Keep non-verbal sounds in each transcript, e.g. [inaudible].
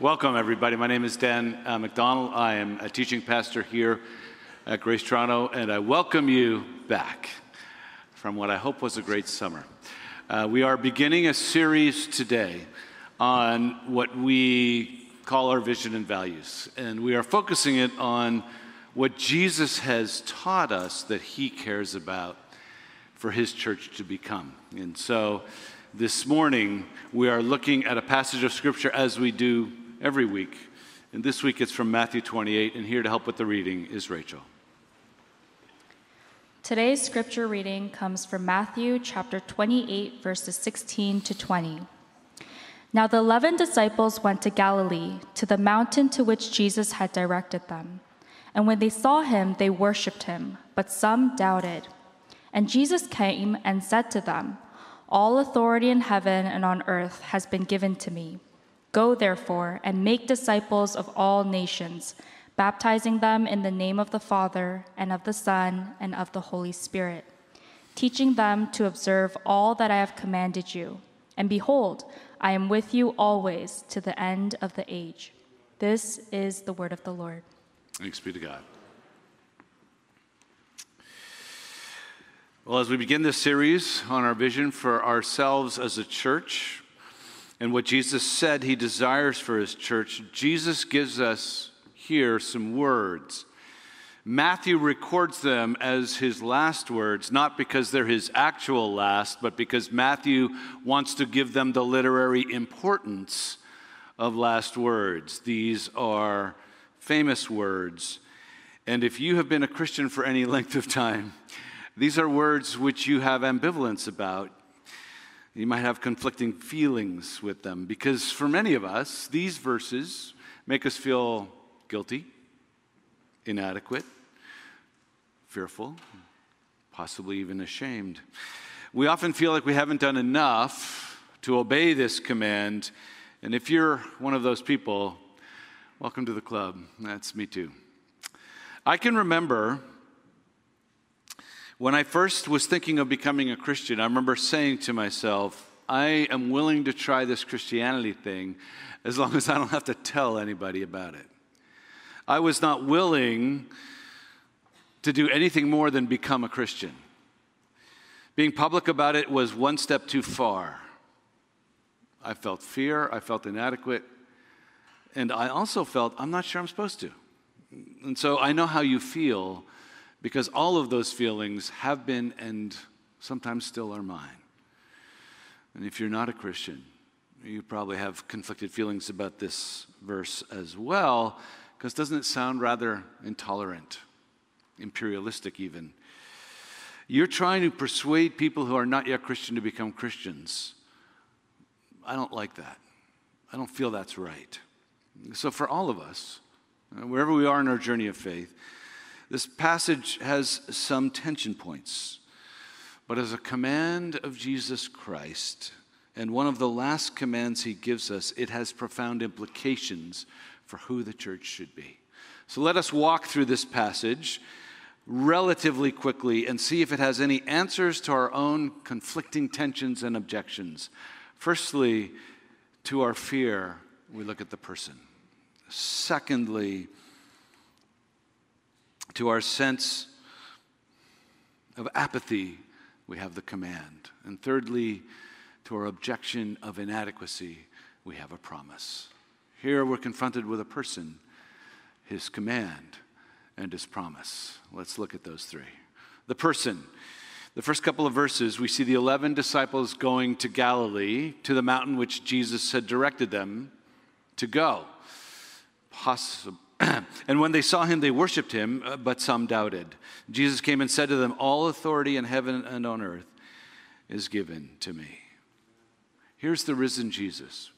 Welcome, everybody. My name is Dan uh, MacDonald. I am a teaching pastor here at Grace Toronto, and I welcome you back from what I hope was a great summer. Uh, we are beginning a series today on what we call our vision and values, and we are focusing it on what Jesus has taught us that he cares about for his church to become. And so this morning, we are looking at a passage of scripture as we do every week. And this week it's from Matthew 28, and here to help with the reading is Rachel. Today's scripture reading comes from Matthew chapter 28, verses 16 to 20. Now the eleven disciples went to Galilee, to the mountain to which Jesus had directed them. And when they saw him, they worshipped him, but some doubted. And Jesus came and said to them, All authority in heaven and on earth has been given to me. Go therefore and make disciples of all nations, baptizing them in the name of the Father, and of the Son, and of the Holy Spirit, teaching them to observe all that I have commanded you. And behold, I am with you always to the end of the age. This is the word of the Lord. Thanks be to God. Well, as we begin this series on our vision for ourselves as a church, and what Jesus said he desires for his church, Jesus gives us here some words. Matthew records them as his last words, not because they're his actual last, but because Matthew wants to give them the literary importance of last words. These are famous words. And if you have been a Christian for any [laughs] length of time, these are words which you have ambivalence about. You might have conflicting feelings with them because for many of us, these verses make us feel guilty, inadequate, fearful, possibly even ashamed. We often feel like we haven't done enough to obey this command. And if you're one of those people, welcome to the club. That's me too. I can remember when I first was thinking of becoming a Christian, I remember saying to myself, I am willing to try this Christianity thing as long as I don't have to tell anybody about it. I was not willing to do anything more than become a Christian. Being public about it was one step too far. I felt fear, I felt inadequate, and I also felt I'm not sure I'm supposed to. And so I know how you feel because all of those feelings have been and sometimes still are mine. And if you're not a Christian, you probably have conflicted feelings about this verse as well, because doesn't it sound rather intolerant, imperialistic even? You're trying to persuade people who are not yet Christian to become Christians. I don't like that. I don't feel that's right. So, for all of us, uh, wherever we are in our journey of faith, this passage has some tension points, but as a command of Jesus Christ, and one of the last commands he gives us, it has profound implications for who the church should be. So let us walk through this passage relatively quickly and see if it has any answers to our own conflicting tensions and objections. Firstly, to our fear, we look at the person. Secondly, to our sense of apathy, we have the command. And thirdly, to our objection of inadequacy, we have a promise. Here we're confronted with a person, his command, and his promise. Let's look at those three. The person. The first couple of verses, we see the 11 disciples going to Galilee, to the mountain which Jesus had directed them to go. Possible [clears throat] and when they saw him, they worshiped him, uh, but some doubted. Jesus came and said to them, All authority in heaven and on earth is given to me. Here's the risen Jesus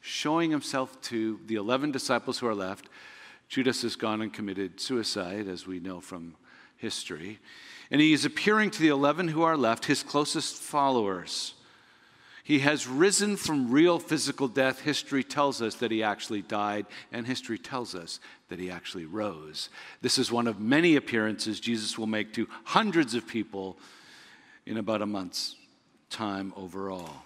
showing himself to the 11 disciples who are left. Judas has gone and committed suicide, as we know from history. And he is appearing to the 11 who are left, his closest followers. He has risen from real physical death. History tells us that he actually died, and history tells us that he actually rose. This is one of many appearances Jesus will make to hundreds of people in about a month's time overall.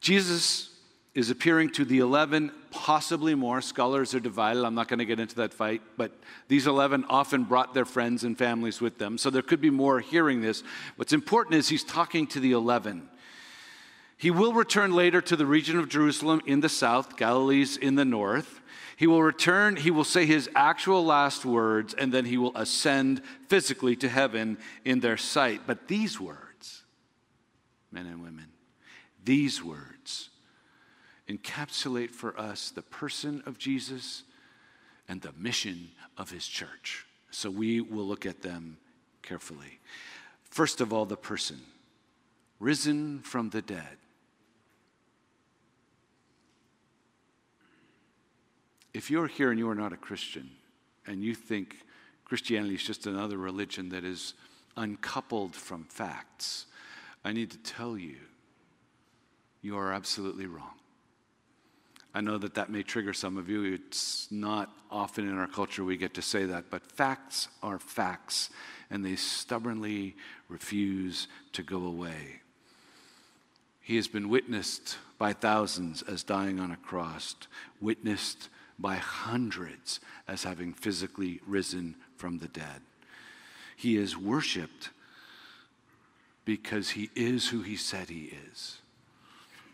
Jesus is appearing to the 11, possibly more. Scholars are divided. I'm not going to get into that fight, but these 11 often brought their friends and families with them. So there could be more hearing this. What's important is he's talking to the 11. He will return later to the region of Jerusalem in the south, Galilee's in the north. He will return, he will say his actual last words, and then he will ascend physically to heaven in their sight. But these words, men and women, these words encapsulate for us the person of Jesus and the mission of his church. So we will look at them carefully. First of all, the person, risen from the dead. If you're here and you are not a Christian and you think Christianity is just another religion that is uncoupled from facts, I need to tell you, you are absolutely wrong. I know that that may trigger some of you. It's not often in our culture we get to say that, but facts are facts, and they stubbornly refuse to go away. He has been witnessed by thousands as dying on a cross, witnessed by hundreds as having physically risen from the dead. He is worshiped because he is who he said he is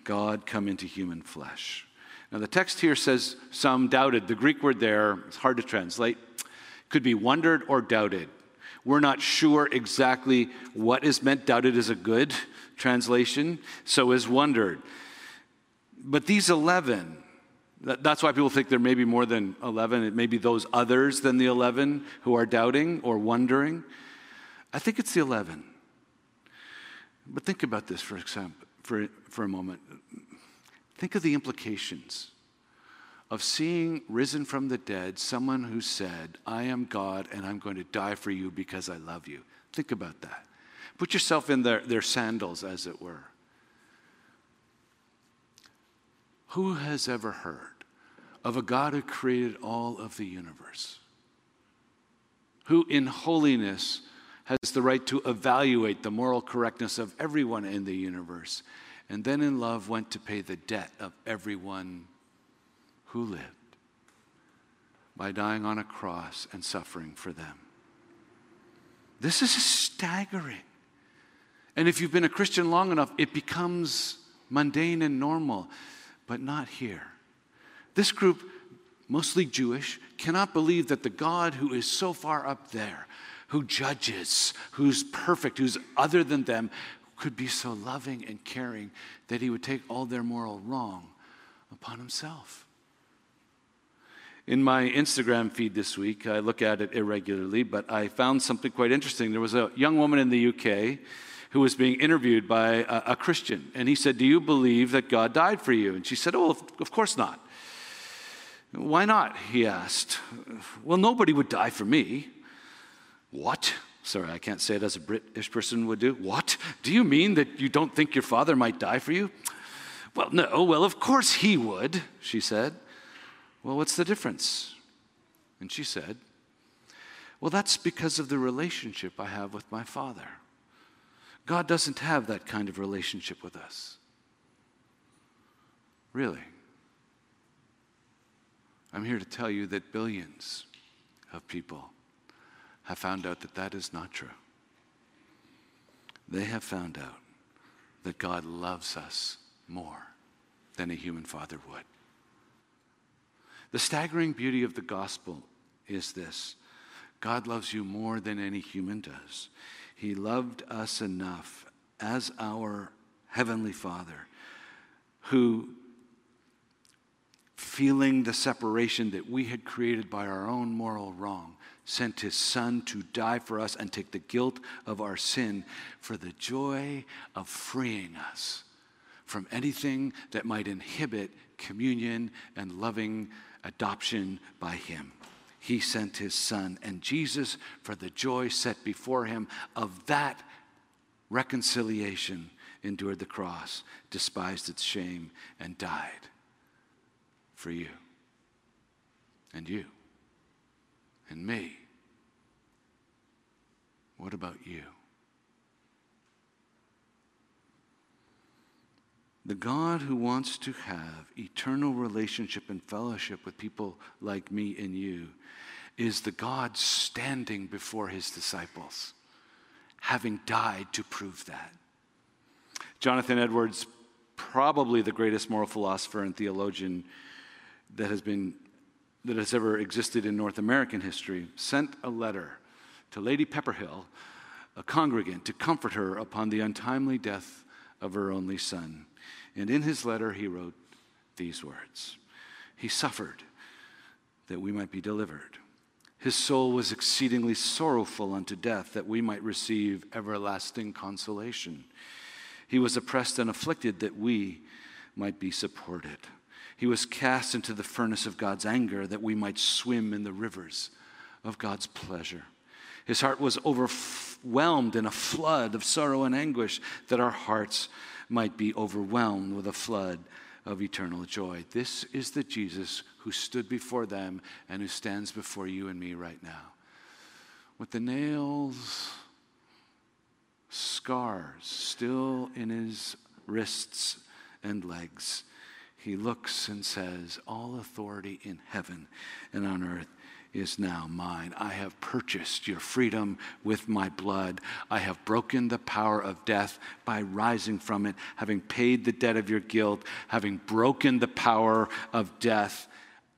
God come into human flesh. Now, the text here says some doubted. The Greek word there, it's hard to translate, could be wondered or doubted. We're not sure exactly what is meant. Doubted is a good [laughs] translation, so is wondered. But these 11, that's why people think there may be more than 11. It may be those others than the 11 who are doubting or wondering. I think it's the 11. But think about this for example, for, for a moment. Think of the implications of seeing risen from the dead someone who said, I am God and I'm going to die for you because I love you. Think about that. Put yourself in their, their sandals, as it were. Who has ever heard of a God who created all of the universe? Who in holiness has the right to evaluate the moral correctness of everyone in the universe and then in love went to pay the debt of everyone who lived by dying on a cross and suffering for them. This is staggering. And if you've been a Christian long enough, it becomes mundane and normal, but not here. This group, mostly Jewish, cannot believe that the God who is so far up there, who judges, who's perfect, who's other than them, could be so loving and caring that he would take all their moral wrong upon himself. In my Instagram feed this week, I look at it irregularly, but I found something quite interesting. There was a young woman in the UK who was being interviewed by a, a Christian, and he said, Do you believe that God died for you? And she said, Oh, of, of course not. Why not? He asked. Well, nobody would die for me. What? Sorry, I can't say it as a British person would do. What? Do you mean that you don't think your father might die for you? Well, no. Well, of course he would, she said. Well, what's the difference? And she said, Well, that's because of the relationship I have with my father. God doesn't have that kind of relationship with us. Really. I'm here to tell you that billions of people have found out that that is not true. They have found out that God loves us more than a human father would. The staggering beauty of the gospel is this God loves you more than any human does. He loved us enough as our Heavenly Father, who, feeling the separation that we had created by our own moral wrong, sent his son to die for us and take the guilt of our sin for the joy of freeing us from anything that might inhibit communion and loving adoption by him. He sent his son, and Jesus, for the joy set before him of that reconciliation, endured the cross, despised its shame, and died for you and you and me. What about you? The God who wants to have eternal relationship and fellowship with people like me and you is the God standing before his disciples, having died to prove that. Jonathan Edwards, probably the greatest moral philosopher and theologian that has been that has ever existed in North American history, sent a letter to Lady Pepperrell, a congregant, to comfort her upon the untimely death of her only son. And in his letter, he wrote these words He suffered that we might be delivered. His soul was exceedingly sorrowful unto death, that we might receive everlasting consolation. He was oppressed and afflicted, that we might be supported. He was cast into the furnace of God's anger, that we might swim in the rivers of God's pleasure. His heart was overwhelmed in a flood of sorrow and anguish, that our hearts might be overwhelmed with a flood of eternal joy. This is the Jesus who stood before them and who stands before you and me right now. With the nails, scars still in his wrists and legs, he looks and says, All authority in heaven and on earth is now mine. I have purchased your freedom with my blood. I have broken the power of death by rising from it, having paid the debt of your guilt, having broken the power of death.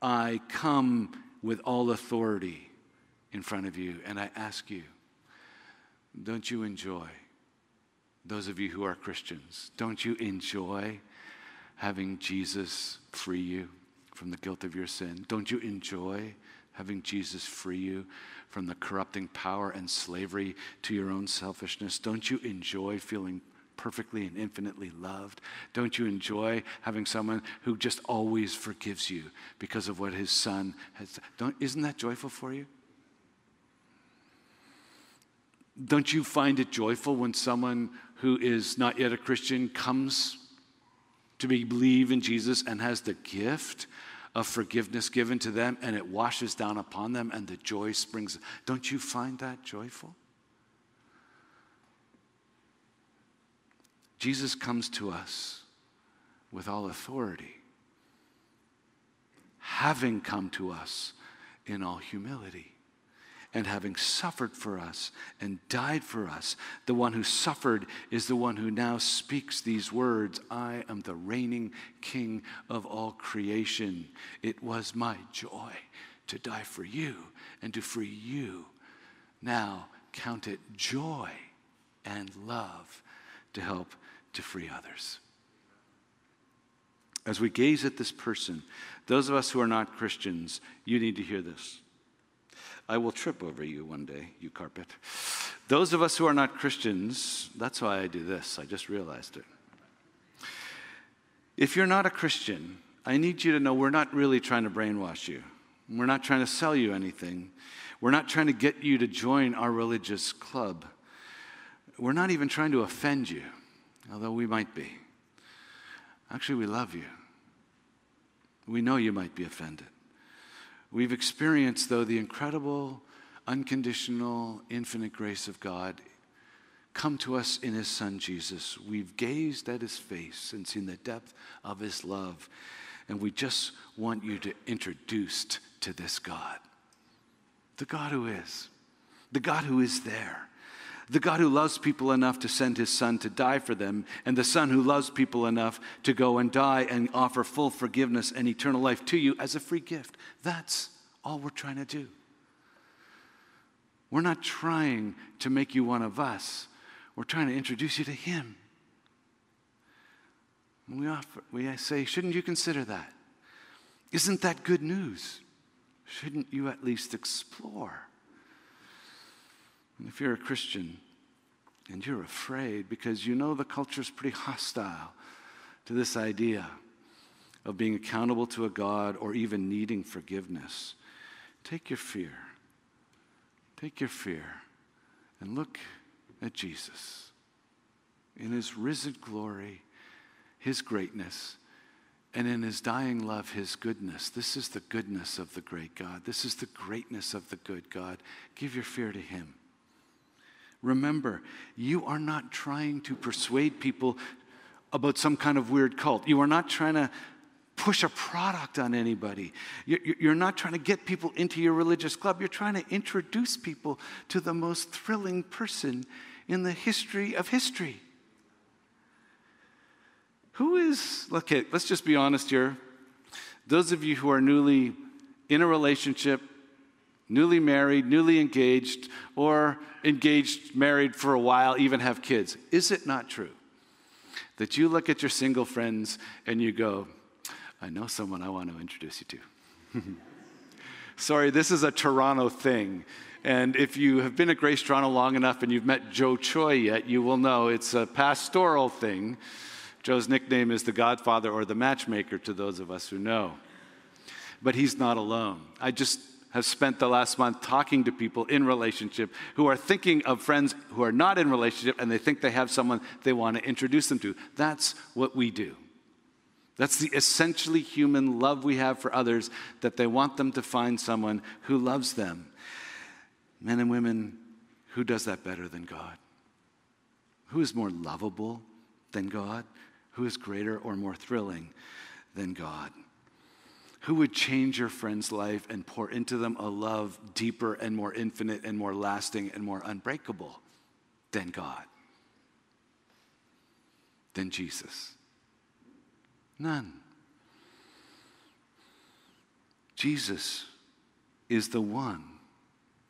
I come with all authority in front of you, and I ask you, don't you enjoy, those of you who are Christians, don't you enjoy having Jesus free you from the guilt of your sin? Don't you enjoy? Having Jesus free you from the corrupting power and slavery to your own selfishness? Don't you enjoy feeling perfectly and infinitely loved? Don't you enjoy having someone who just always forgives you because of what his son has done? Isn't that joyful for you? Don't you find it joyful when someone who is not yet a Christian comes to believe in Jesus and has the gift of forgiveness given to them and it washes down upon them and the joy springs. Don't you find that joyful? Jesus comes to us with all authority, having come to us in all humility and having suffered for us and died for us. The one who suffered is the one who now speaks these words I am the reigning king of all creation. It was my joy to die for you and to free you. Now count it joy and love to help to free others. As we gaze at this person, those of us who are not Christians, you need to hear this. I will trip over you one day, you carpet. Those of us who are not Christians, that's why I do this. I just realized it. If you're not a Christian, I need you to know we're not really trying to brainwash you. We're not trying to sell you anything. We're not trying to get you to join our religious club. We're not even trying to offend you, although we might be. Actually, we love you. We know you might be offended. We've experienced, though, the incredible, unconditional, infinite grace of God come to us in His Son Jesus. We've gazed at His face and seen the depth of His love. And we just want you to introduced to this God the God who is, the God who is there the God who loves people enough to send his son to die for them, and the son who loves people enough to go and die and offer full forgiveness and eternal life to you as a free gift. That's all we're trying to do. We're not trying to make you one of us, we're trying to introduce you to him. We, offer, we say, shouldn't you consider that? Isn't that good news? Shouldn't you at least explore? And if you're a Christian and you're afraid because you know the culture is pretty hostile to this idea of being accountable to a God or even needing forgiveness, take your fear. Take your fear and look at Jesus in his risen glory, his greatness, and in his dying love, his goodness. This is the goodness of the great God. This is the greatness of the good God. Give your fear to him. Remember, you are not trying to persuade people about some kind of weird cult. You are not trying to push a product on anybody. You're not trying to get people into your religious club. You're trying to introduce people to the most thrilling person in the history of history. Who is, okay, let's just be honest here. Those of you who are newly in a relationship, newly married, newly engaged, or engaged, married for a while, even have kids, is it not true that you look at your single friends and you go, I know someone I want to introduce you to? [laughs] Sorry, this is a Toronto thing. And if you have been at Grace Toronto long enough and you've met Joe Choi yet, you will know it's a pastoral thing. Joe's nickname is the Godfather or the Matchmaker to those of us who know. But he's not alone. I just have spent the last month talking to people in relationship who are thinking of friends who are not in relationship and they think they have someone they want to introduce them to. That's what we do. That's the essentially human love we have for others, that they want them to find someone who loves them. Men and women, who does that better than God? Who is more lovable than God? Who is greater or more thrilling than God? Who would change your friend's life and pour into them a love deeper and more infinite and more lasting and more unbreakable than God? Than Jesus? None. Jesus is the one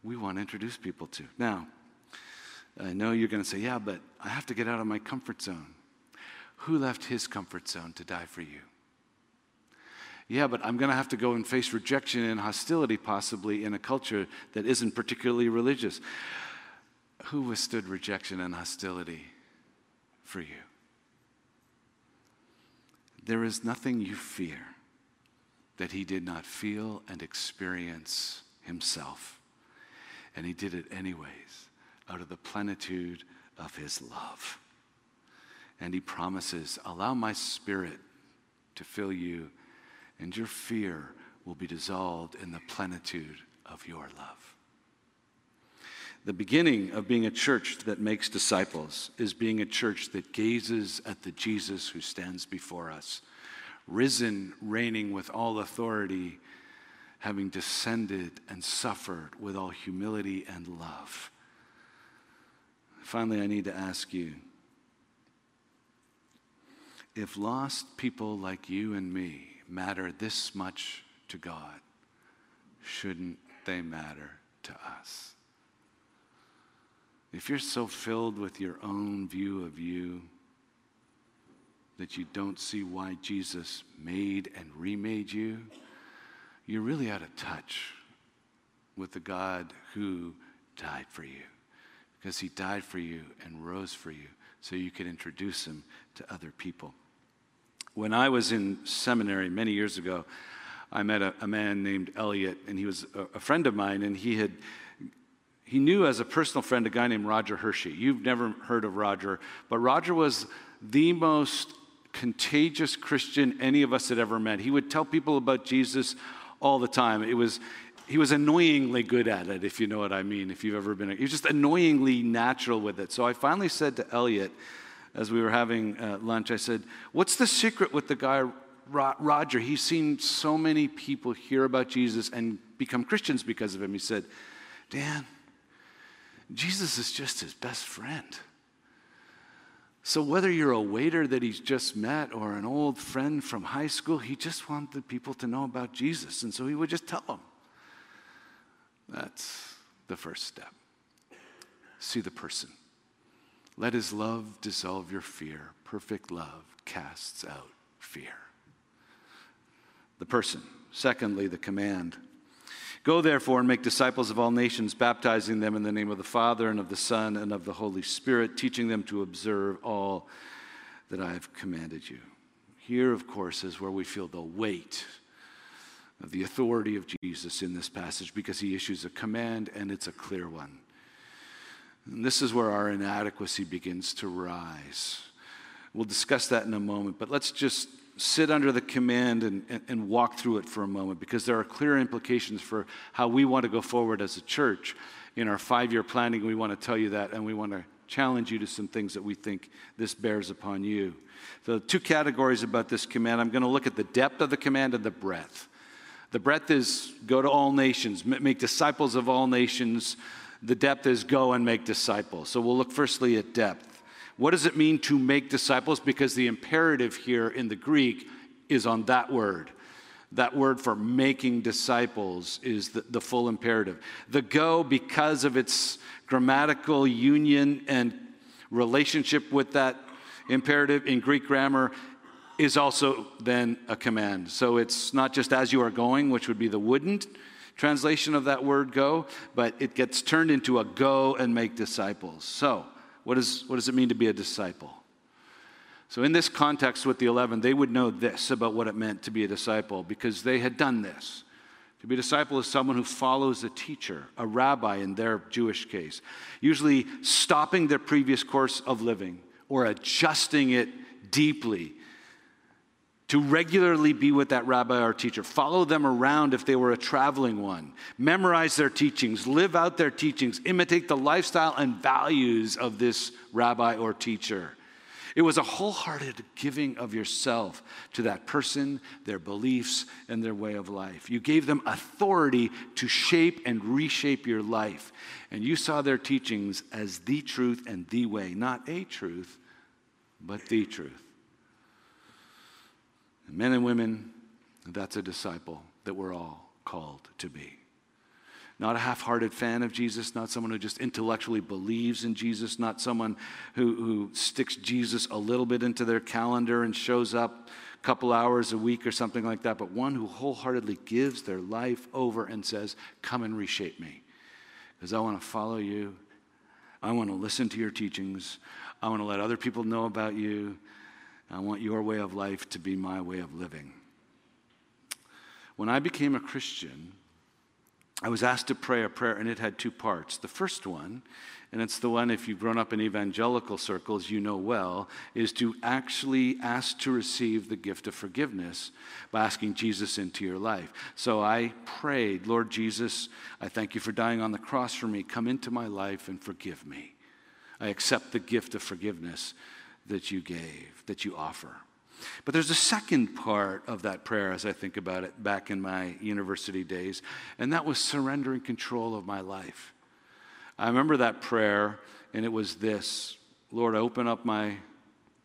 we want to introduce people to. Now, I know you're going to say, yeah, but I have to get out of my comfort zone. Who left his comfort zone to die for you? Yeah, but I'm going to have to go and face rejection and hostility possibly in a culture that isn't particularly religious. Who withstood rejection and hostility for you? There is nothing you fear that he did not feel and experience himself. And he did it anyways, out of the plenitude of his love. And he promises, Allow my spirit to fill you, and your fear will be dissolved in the plenitude of your love. The beginning of being a church that makes disciples is being a church that gazes at the Jesus who stands before us, risen, reigning with all authority, having descended and suffered with all humility and love. Finally, I need to ask you if lost people like you and me matter this much to God, shouldn't they matter to us? If you're so filled with your own view of you that you don't see why Jesus made and remade you, you're really out of touch with the God who died for you. Because he died for you and rose for you so you could introduce him to other people. When I was in seminary many years ago, I met a, a man named Elliot, and he was a, a friend of mine, and he had he knew as a personal friend a guy named Roger Hershey. You've never heard of Roger, but Roger was the most contagious Christian any of us had ever met. He would tell people about Jesus all the time. It was he was annoyingly good at it, if you know what I mean, if you've ever been. He was just annoyingly natural with it. So I finally said to Elliot, as we were having uh, lunch, I said, What's the secret with the guy, Roger? He's seen so many people hear about Jesus and become Christians because of him. He said, Dan, Jesus is just his best friend. So, whether you're a waiter that he's just met or an old friend from high school, he just wanted people to know about Jesus. And so he would just tell them. That's the first step. See the person. Let his love dissolve your fear. Perfect love casts out fear. The person. Secondly, the command. Go therefore and make disciples of all nations, baptizing them in the name of the Father and of the Son and of the Holy Spirit, teaching them to observe all that I have commanded you. Here, of course, is where we feel the weight of the authority of Jesus in this passage because he issues a command and it's a clear one. And this is where our inadequacy begins to rise. We'll discuss that in a moment, but let's just sit under the command and, and, and, walk through it for a moment because there are clear implications for how we want to go forward as a church. In our five year planning, we want to tell you that and we want to challenge you to some things that we think this bears upon you. So, two categories about this command. I'm going to look at the depth of the command and the breadth. The breadth is go to all nations, make disciples of all nations. The depth is go and make disciples. So, we'll look firstly at depth. What does it mean to make disciples? Because the imperative here in the Greek is on that word. That word for making disciples is the, the full imperative. The go, because of its grammatical union and relationship with that imperative in Greek grammar, is also then a command. So it's not just as you are going, which would be the wouldn't translation of that word go, but it gets turned into a go and make disciples. So, what, is, what does it mean to be a disciple? So, in this context with the 11, they would know this about what it meant to be a disciple because they had done this. To be a disciple is someone who follows a teacher, a rabbi in their Jewish case, usually stopping their previous course of living or adjusting it deeply to regularly be with that rabbi or teacher, follow them around if they were a traveling one, memorize their teachings, live out their teachings, imitate the lifestyle and values of this rabbi or teacher. It was a wholehearted giving of yourself to that person, their beliefs, and their way of life. You gave them authority to shape and reshape your life. And you saw their teachings as the truth and the way, not a truth, but the truth. Men and women, that's a disciple that we're all called to be not a half hearted fan of Jesus, not someone who just intellectually believes in Jesus, not someone who, who sticks Jesus a little bit into their calendar and shows up a couple hours a week or something like that, but one who wholeheartedly gives their life over and says, Come and reshape me. Because I want to follow you. I want to listen to your teachings. I want to let other people know about you. I want your way of life to be my way of living. When I became a Christian, I was asked to pray a prayer, and it had two parts. The first one, and it's the one if you've grown up in evangelical circles, you know well, is to actually ask to receive the gift of forgiveness by asking Jesus into your life. So I prayed, Lord Jesus, I thank you for dying on the cross for me. Come into my life and forgive me. I accept the gift of forgiveness that you gave, that you offer. But there's a second part of that prayer as I think about it back in my university days, and that was surrendering control of my life. I remember that prayer, and it was this Lord, open up my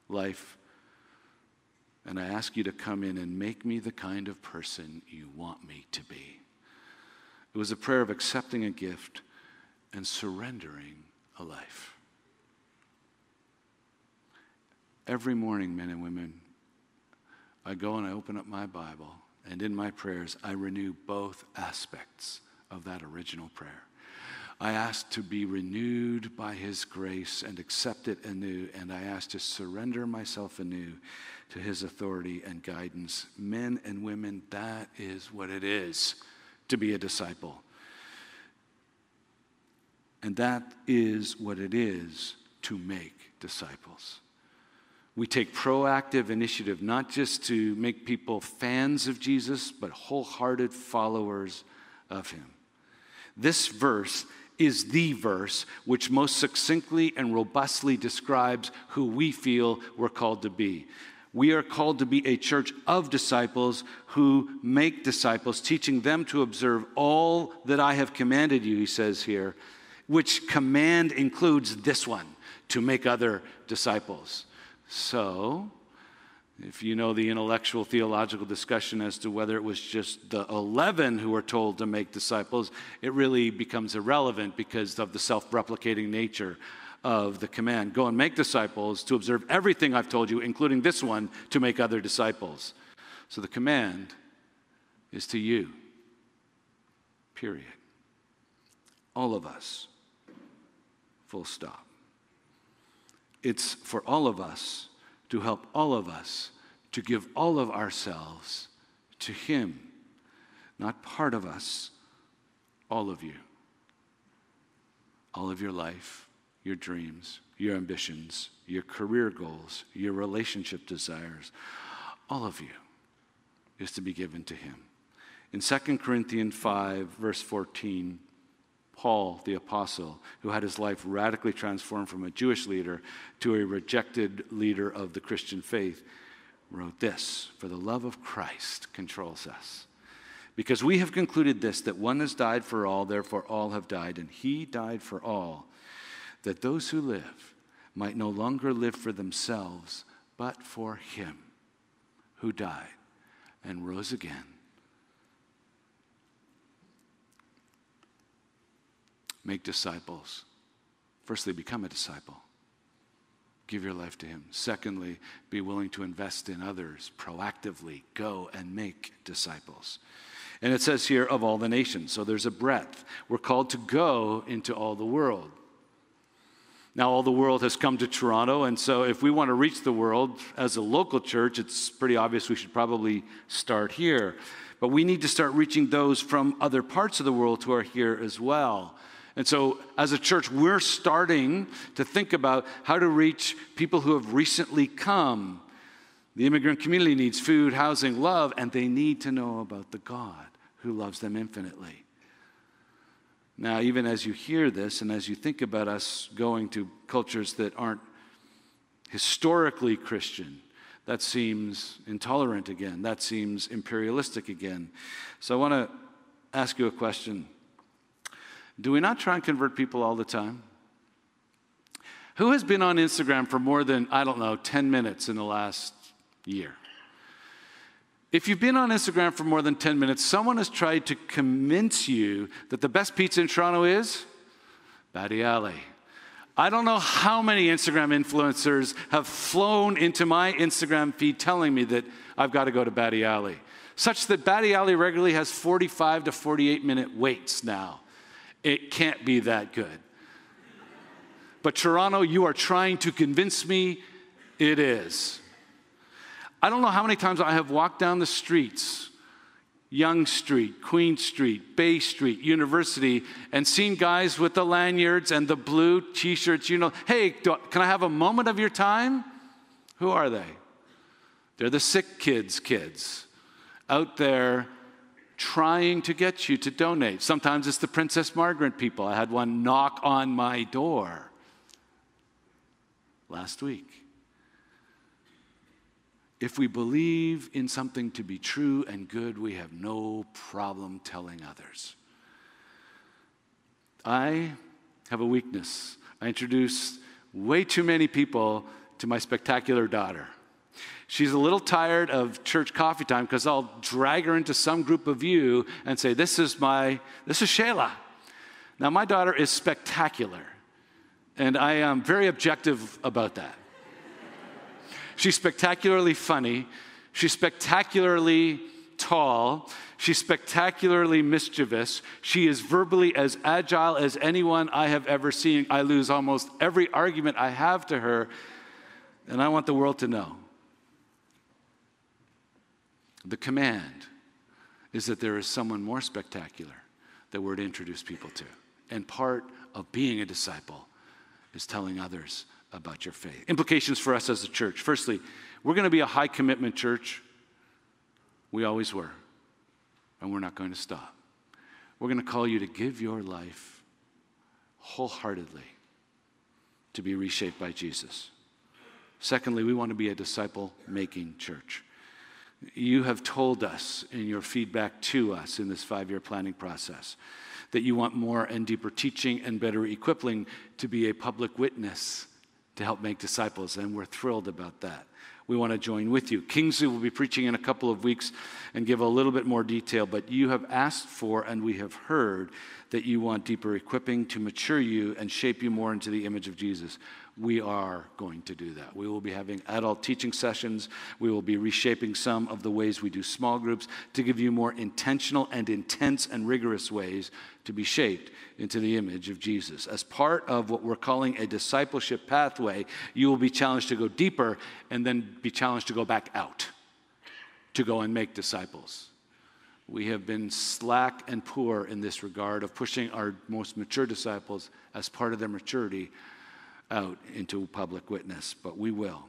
life, and I ask you to come in and make me the kind of person you want me to be. It was a prayer of accepting a gift and surrendering a life. Every morning, men and women, I go and I open up my Bible, and in my prayers, I renew both aspects of that original prayer. I ask to be renewed by His grace and accept it anew, and I ask to surrender myself anew to His authority and guidance. Men and women, that is what it is to be a disciple. And that is what it is to make disciples. We take proactive initiative, not just to make people fans of Jesus, but wholehearted followers of him. This verse is the verse which most succinctly and robustly describes who we feel we're called to be. We are called to be a church of disciples who make disciples, teaching them to observe all that I have commanded you, he says here, which command includes this one to make other disciples. So, if you know the intellectual theological discussion as to whether it was just the 11 who were told to make disciples, it really becomes irrelevant because of the self replicating nature of the command. Go and make disciples to observe everything I've told you, including this one, to make other disciples. So the command is to you, period. All of us, full stop. It's for all of us to help all of us to give all of ourselves to Him, not part of us, all of you. All of your life, your dreams, your ambitions, your career goals, your relationship desires, all of you is to be given to Him. In 2 Corinthians 5, verse 14, Paul the Apostle, who had his life radically transformed from a Jewish leader to a rejected leader of the Christian faith, wrote this For the love of Christ controls us. Because we have concluded this, that one has died for all, therefore all have died, and he died for all, that those who live might no longer live for themselves, but for him who died and rose again. Make disciples. Firstly, become a disciple. Give your life to Him. Secondly, be willing to invest in others proactively. Go and make disciples. And it says here, of all the nations. So there's a breadth. We're called to go into all the world. Now, all the world has come to Toronto, and so if we want to reach the world as a local church, it's pretty obvious we should probably start here. But we need to start reaching those from other parts of the world who are here as well. And so, as a church, we're starting to think about how to reach people who have recently come. The immigrant community needs food, housing, love, and they need to know about the God who loves them infinitely. Now, even as you hear this and as you think about us going to cultures that aren't historically Christian, that seems intolerant again. That seems imperialistic again. So I want to ask you a question Do we not try and convert people all the time? Who has been on Instagram for more than, I don't know, 10 minutes in the last year? If you've been on Instagram for more than 10 minutes, someone has tried to convince you that the best pizza in Toronto is Badiali. I don't know how many Instagram influencers have flown into my Instagram feed telling me that I've got to go to Badiali, such that Badiali regularly has 45 to 48 minute waits now. It can't be that good. But Toronto, you are trying to convince me it is. I don't know how many times I have walked down the streets, Yonge Street, Queen Street, Bay Street, University, and seen guys with the lanyards and the blue t shirts. You know, hey, do, can I have a moment of your time? Who are they? They're the sick kids' kids out there trying to get you to donate. Sometimes it's the Princess Margaret people. I had one knock on my door last week. If we believe in something to be true and good, we have no problem telling others. I have a weakness. I introduce way too many people to my spectacular daughter. She's a little tired of church coffee time because I'll drag her into some group of you and say, This is my, this is Shayla. Now, my daughter is spectacular, and I am very objective about that. She's spectacularly funny. She's spectacularly tall. She's spectacularly mischievous. She is verbally as agile as anyone I have ever seen. I lose almost every argument I have to her, and I want the world to know. The command is that there is someone more spectacular that we're to introduce people to. And part of being a disciple is telling others about your faith. Implications for us as a church. Firstly, we're going to be a high commitment church. We always were. And we're not going to stop. We're going to call you to give your life wholeheartedly to be reshaped by Jesus. Secondly, we want to be a disciple making church. You have told us in your feedback to us in this five year planning process that you want more and deeper teaching and better equipping to be a public witness to help make disciples, and we're thrilled about that. We want to join with you. Kingsley will be preaching in a couple of weeks and give a little bit more detail, but you have asked for and we have heard that you want deeper equipping to mature you and shape you more into the image of Jesus we are going to do that. We will be having adult teaching sessions. We will be reshaping some of the ways we do small groups to give you more intentional and intense and rigorous ways to be shaped into the image of Jesus. As part of what we're calling a discipleship pathway, you will be challenged to go deeper and then be challenged to go back out to go and make disciples. We have been slack and poor in this regard of pushing our most mature disciples as part of their maturity out into public witness, but we will.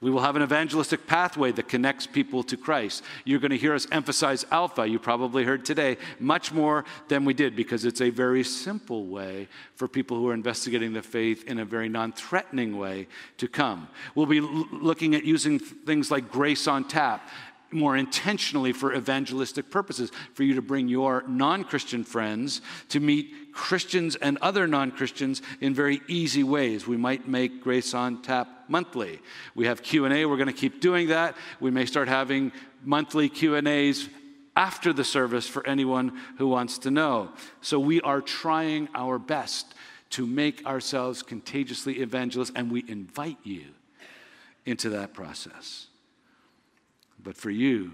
We will have an evangelistic pathway that connects people to Christ. You're going to hear us emphasize Alpha, you probably heard today, much more than we did because it's a very simple way for people who are investigating the faith in a very non threatening way to come. We'll be looking at using things like Grace on Tap more intentionally for evangelistic purposes, for you to bring your non Christian friends to meet Christians and other non Christians in very easy ways. We might make Grace on Tap monthly. We have Q&A, we're going to keep doing that. We may start having monthly Q&As after the service for anyone who wants to know. So we are trying our best to make ourselves contagiously evangelists and we invite you into that process. But for you,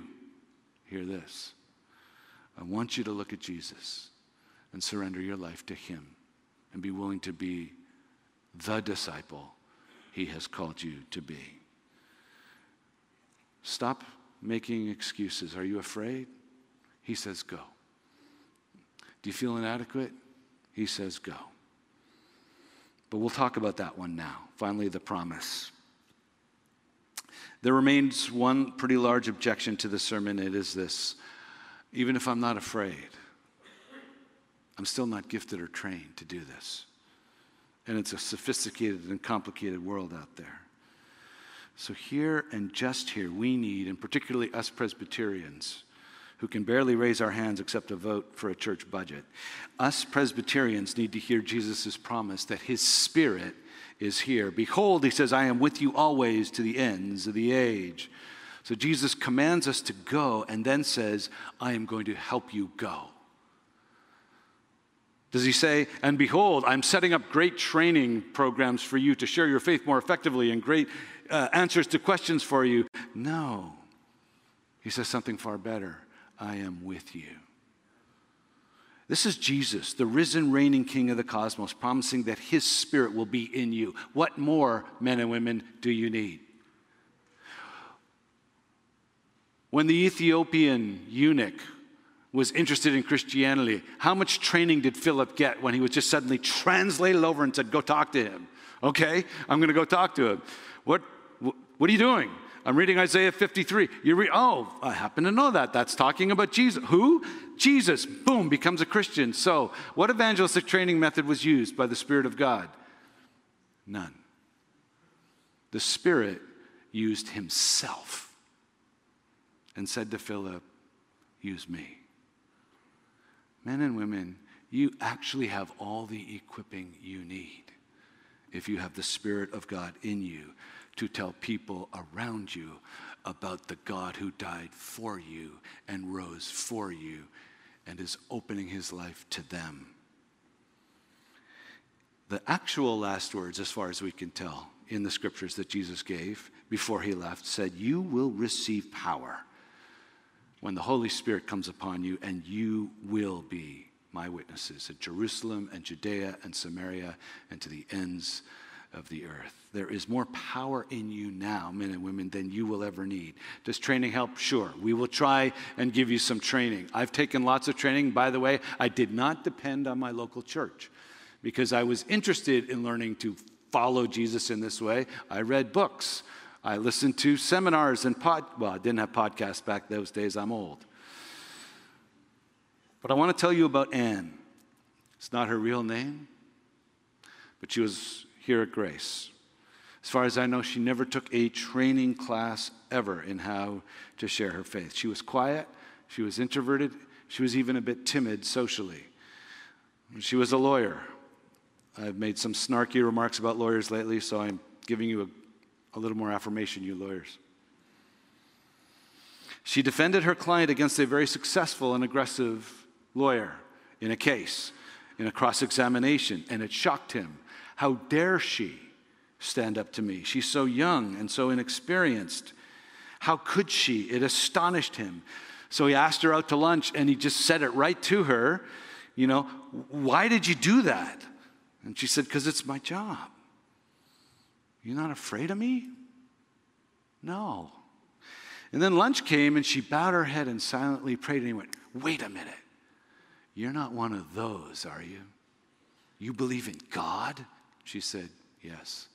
hear this. I want you to look at Jesus and surrender your life to Him and be willing to be the disciple He has called you to be. Stop making excuses. Are you afraid? He says, Go. Do you feel inadequate? He says, Go. But we'll talk about that one now. Finally, the promise. There remains one pretty large objection to the sermon. It is this even if I'm not afraid, I'm still not gifted or trained to do this. And it's a sophisticated and complicated world out there. So, here and just here, we need, and particularly us Presbyterians, who can barely raise our hands except to vote for a church budget, us Presbyterians need to hear Jesus' promise that his Spirit is here. Behold, he says, I am with you always to the ends of the age. So, Jesus commands us to go and then says, I am going to help you go. Does he say, and behold, I'm setting up great training programs for you to share your faith more effectively and great uh, answers to questions for you? No. He says something far better I am with you. This is Jesus, the risen, reigning King of the cosmos, promising that his spirit will be in you. What more, men and women, do you need? When the Ethiopian eunuch was interested in Christianity, how much training did Philip get when he was just suddenly translated over and said, Go talk to him? Okay, I'm going to go talk to him. What, what are you doing? I'm reading Isaiah 53. You read, oh, I happen to know that. That's talking about Jesus. Who? Jesus. Boom, becomes a Christian. So, what evangelistic training method was used by the Spirit of God? None. The Spirit used Himself and said to Philip, Use me men and women, you actually have all the equipping you need if you have the Spirit of God in you to tell people around you about the God who died for you and rose for you and is opening his life to them. The actual last words, as far as we can tell, in the scriptures that Jesus gave before he left said, You will receive power when the Holy Spirit comes upon you, and you will be my witnesses at Jerusalem and Judea and Samaria and to the ends of the earth. There is more power in you now, men and women, than you will ever need. Does training help? Sure. We will try and give you some training. I've taken lots of training. By the way, I did not depend on my local church because I was interested in learning to follow Jesus in this way. I read books. I listened to seminars and pod, well, I didn't have podcasts back those days, I'm old. But I want to tell you about Anne. It's not her real name, but she was here at Grace. As far as I know, she never took a training class ever in how to share her faith. She was quiet, she was introverted, she was even a bit timid socially. She was a lawyer. I've made some snarky remarks about lawyers lately, so I'm giving you a a little more affirmation, you lawyers. She defended her client against a very successful and aggressive lawyer in a case, in a cross examination, and it shocked him. How dare she stand up to me? She's so young and so inexperienced. How could she? It astonished him. So he asked her out to lunch and he just said it right to her. You know, why did you do that? And she said, Because it's my job. You're not afraid of me? No. And then lunch came and she bowed her head and silently prayed and he went, Wait a minute. You're not one of those, are you? You believe in God? She said, Yes.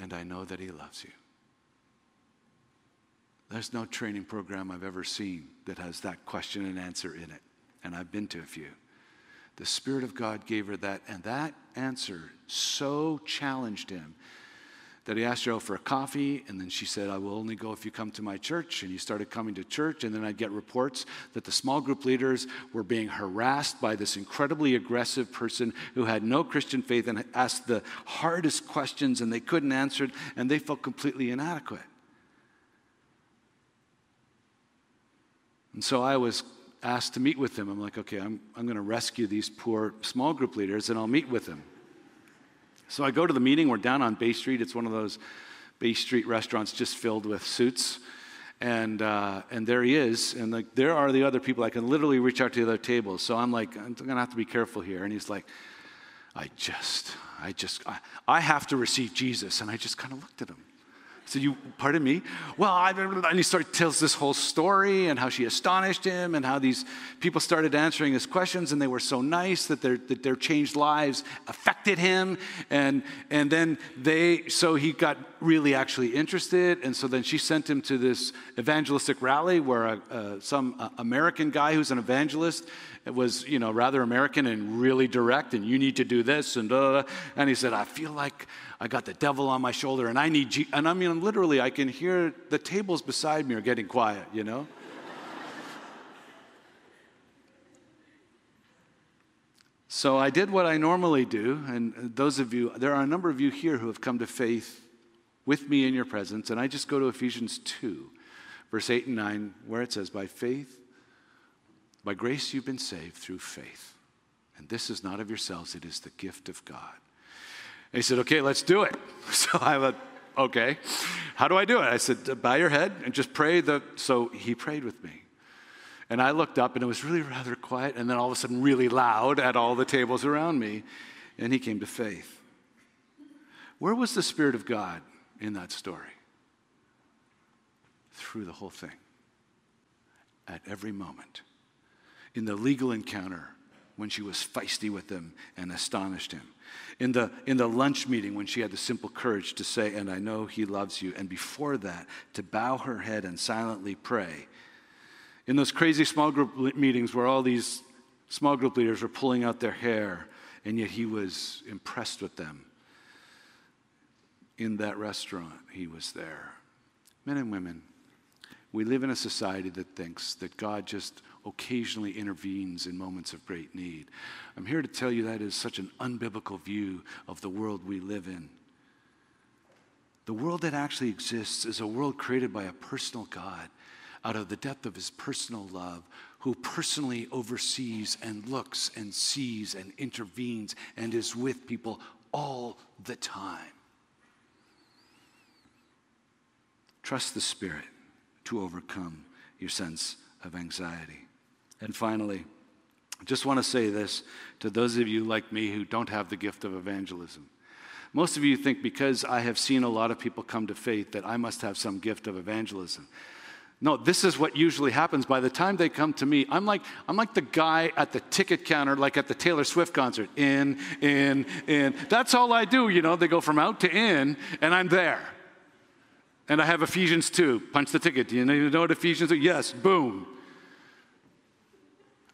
And I know that He loves you. There's no training program I've ever seen that has that question and answer in it. And I've been to a few. The Spirit of God gave her that, and that answer so challenged him that he asked her out for a coffee, and then she said, I will only go if you come to my church. And he started coming to church, and then I'd get reports that the small group leaders were being harassed by this incredibly aggressive person who had no Christian faith and asked the hardest questions, and they couldn't answer it, and they felt completely inadequate. And so I was asked to meet with them. I'm like, okay, I'm, I'm going to rescue these poor small group leaders and I'll meet with them. So I go to the meeting. We're down on Bay Street. It's one of those Bay Street restaurants just filled with suits. And, uh, and there he is. And like, there are the other people. I can literally reach out to the other tables. So I'm like, I'm going to have to be careful here. And he's like, I just, I just, I, I have to receive Jesus. And I just kind of looked at him. So you, pardon me? Well, I, and he starts tells this whole story and how she astonished him and how these people started answering his questions and they were so nice that their, that their changed lives affected him. And, and then they, so he got really actually interested. And so then she sent him to this evangelistic rally where a, uh, some uh, American guy who's an evangelist was, you know, rather American and really direct and you need to do this and, uh, and he said, I feel like I got the devil on my shoulder and I need, G-. and I mean, literally, I can hear the tables beside me are getting quiet, you know? so I did what I normally do, and those of you, there are a number of you here who have come to faith with me in your presence, and I just go to Ephesians 2, verse 8 and 9, where it says, By faith, by grace you've been saved through faith. And this is not of yourselves, it is the gift of God. And he said, Okay, let's do it. [laughs] So I went, Okay, how do I do it? I said, Bow your head and just pray. The... So he prayed with me. And I looked up and it was really rather quiet, and then all of a sudden, really loud at all the tables around me. And he came to faith. Where was the Spirit of God in that story? Through the whole thing, at every moment. In the legal encounter, when she was feisty with him and astonished him in the, in the lunch meeting when she had the simple courage to say, And I know he loves you. And before that, to bow her head and silently pray. In those crazy small group meetings where all these small group leaders were pulling out their hair, and yet he was impressed with them. In that restaurant, he was there. Men and women, we live in a society that thinks that God just occasionally intervenes in moments of great need. I'm here to tell you that is such an unbiblical view of the world we live in. The world that actually exists is a world created by a personal God out of the depth of his personal love, who personally oversees and looks and sees and intervenes and is with people all the time. Trust the Spirit to overcome your sense of anxiety. And finally, I just want to say this to those of you like me who don't have the gift of evangelism. Most of you think because I have seen a lot of people come to faith that I must have some gift of evangelism. No, this is what usually happens. By the time they come to me, I'm like, I'm like the guy at the ticket counter, like at the Taylor Swift concert. In, in, in. That's all I do, you know. They go from out to in, and I'm there. And I have Ephesians 2. Punch the ticket. Do you know what Ephesians 2? Yes, boom.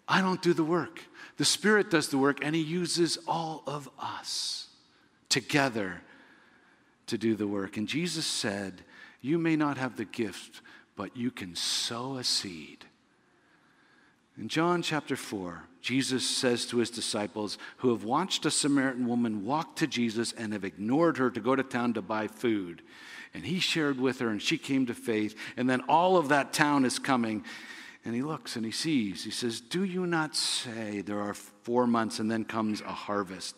I don't do the work. The Spirit does the work, and He uses all of us together to do the work. And Jesus said, You may not have the gift, but you can sow a seed. In John chapter 4, Jesus says to his disciples who have watched a Samaritan woman walk to Jesus and have ignored her to go to town to buy food. And he shared with her, and she came to faith. And then all of that town is coming. And he looks and he sees. He says, Do you not say there are four months and then comes a harvest?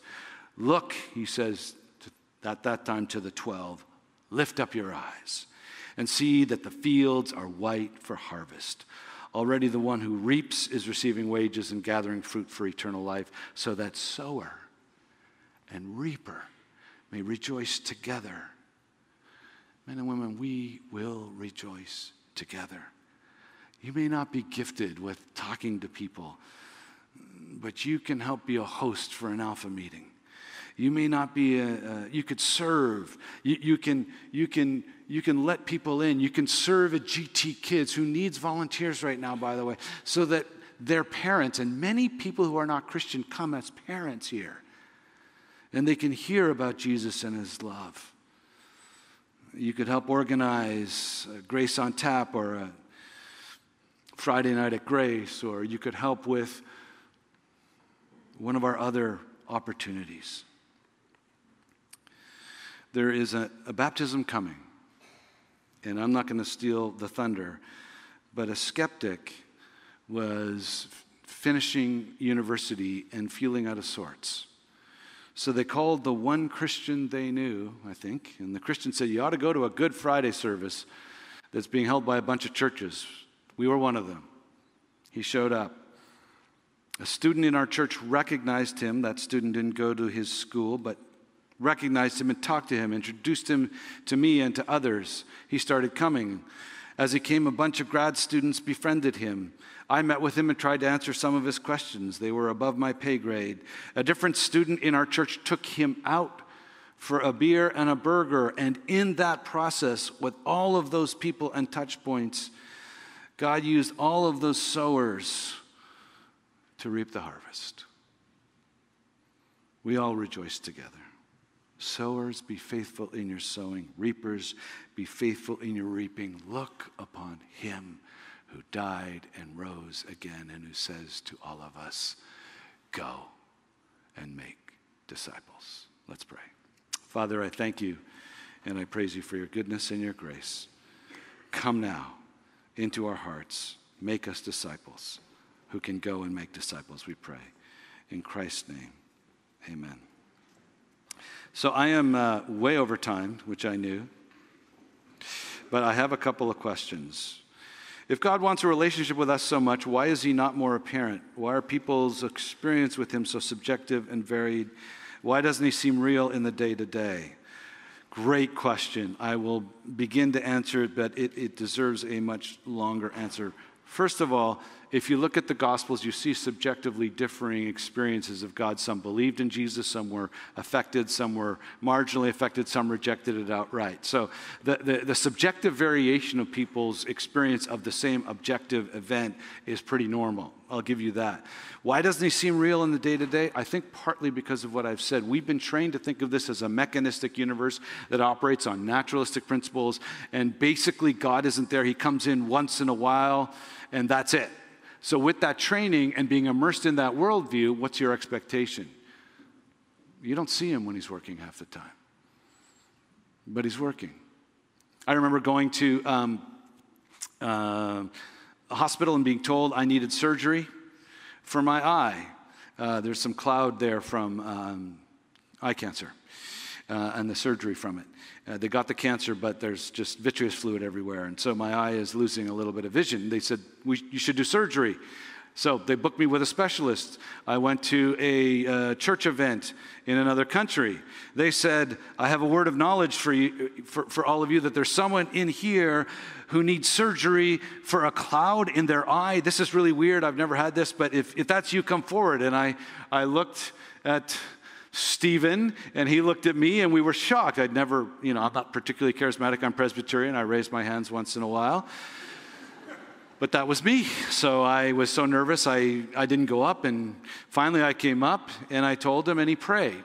Look, he says at that time to the 12, lift up your eyes and see that the fields are white for harvest. Already the one who reaps is receiving wages and gathering fruit for eternal life, so that sower and reaper may rejoice together. Men and women, we will rejoice together. You may not be gifted with talking to people, but you can help be a host for an alpha meeting. You may not be, a, a you could serve. You, you, can, you, can, you can let people in. You can serve at GT Kids, who needs volunteers right now, by the way, so that their parents, and many people who are not Christian come as parents here, and they can hear about Jesus and his love. You could help organize Grace on Tap or a Friday night at Grace, or you could help with one of our other opportunities. There is a, a baptism coming, and I'm not going to steal the thunder, but a skeptic was finishing university and feeling out of sorts. So they called the one Christian they knew, I think, and the Christian said, You ought to go to a Good Friday service that's being held by a bunch of churches. We were one of them. He showed up. A student in our church recognized him. That student didn't go to his school, but recognized him and talked to him, introduced him to me and to others. He started coming. As he came, a bunch of grad students befriended him. I met with him and tried to answer some of his questions. They were above my pay grade. A different student in our church took him out for a beer and a burger. And in that process, with all of those people and touch points, God used all of those sowers to reap the harvest. We all rejoice together. Sowers, be faithful in your sowing. Reapers, be faithful in your reaping. Look upon him who died and rose again and who says to all of us, Go and make disciples. Let's pray. Father, I thank you and I praise you for your goodness and your grace. Come now into our hearts. Make us disciples who can go and make disciples, we pray. In Christ's name, amen. So I am uh, way over time, which I knew, but I have a couple of questions. If God wants a relationship with us so much, why is He not more apparent? Why are people's experience with Him so subjective and varied? Why doesn't He seem real in the day to day? Great question. I will begin to answer it, but it, it deserves a much longer answer. First of all, if you look at the Gospels, you see subjectively differing experiences of God. Some believed in Jesus, some were affected, some were marginally affected, some rejected it outright. So the, the, the, subjective variation of people's experience of the same objective event is pretty normal. I'll give you that. Why doesn't he seem real in the day to day? I think partly because of what I've said. We've been trained to think of this as a mechanistic universe that operates on naturalistic principles, and basically, God isn't there. He comes in once in a while, and that's it. So, with that training and being immersed in that worldview, what's your expectation? You don't see him when he's working half the time, but he's working. I remember going to um, uh, a hospital and being told I needed surgery for my eye. Uh, there's some cloud there from um, eye cancer uh, and the surgery from it. Uh, they got the cancer, but there's just vitreous fluid everywhere. And so my eye is losing a little bit of vision. They said, You should do surgery. So they booked me with a specialist. I went to a uh, church event in another country. They said, I have a word of knowledge for, you, for, for all of you that there's someone in here who needs surgery for a cloud in their eye. This is really weird. I've never had this, but if, if that's you, come forward. And I, I looked at Stephen, and he looked at me, and we were shocked. I'd never, you know, I'm not particularly charismatic. I'm Presbyterian. I raise my hands once in a while. But that was me. So I was so nervous, I, I didn't go up. And finally, I came up and I told him, and he prayed.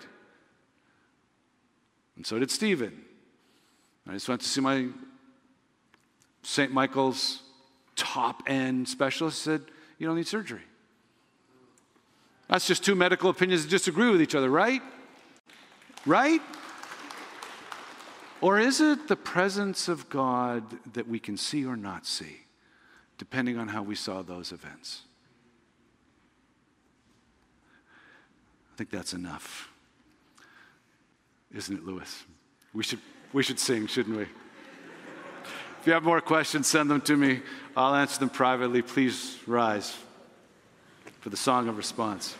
And so did Stephen. I just went to see my St. Michael's top end specialist. Said, You don't need surgery. That's just two medical opinions that disagree with each other, right? Right? Or is it the presence of God that we can see or not see, depending on how we saw those events? I think that's enough. Isn't it, Lewis? We should, we should sing, shouldn't we? If you have more questions, send them to me. I'll answer them privately. Please rise for the song of response.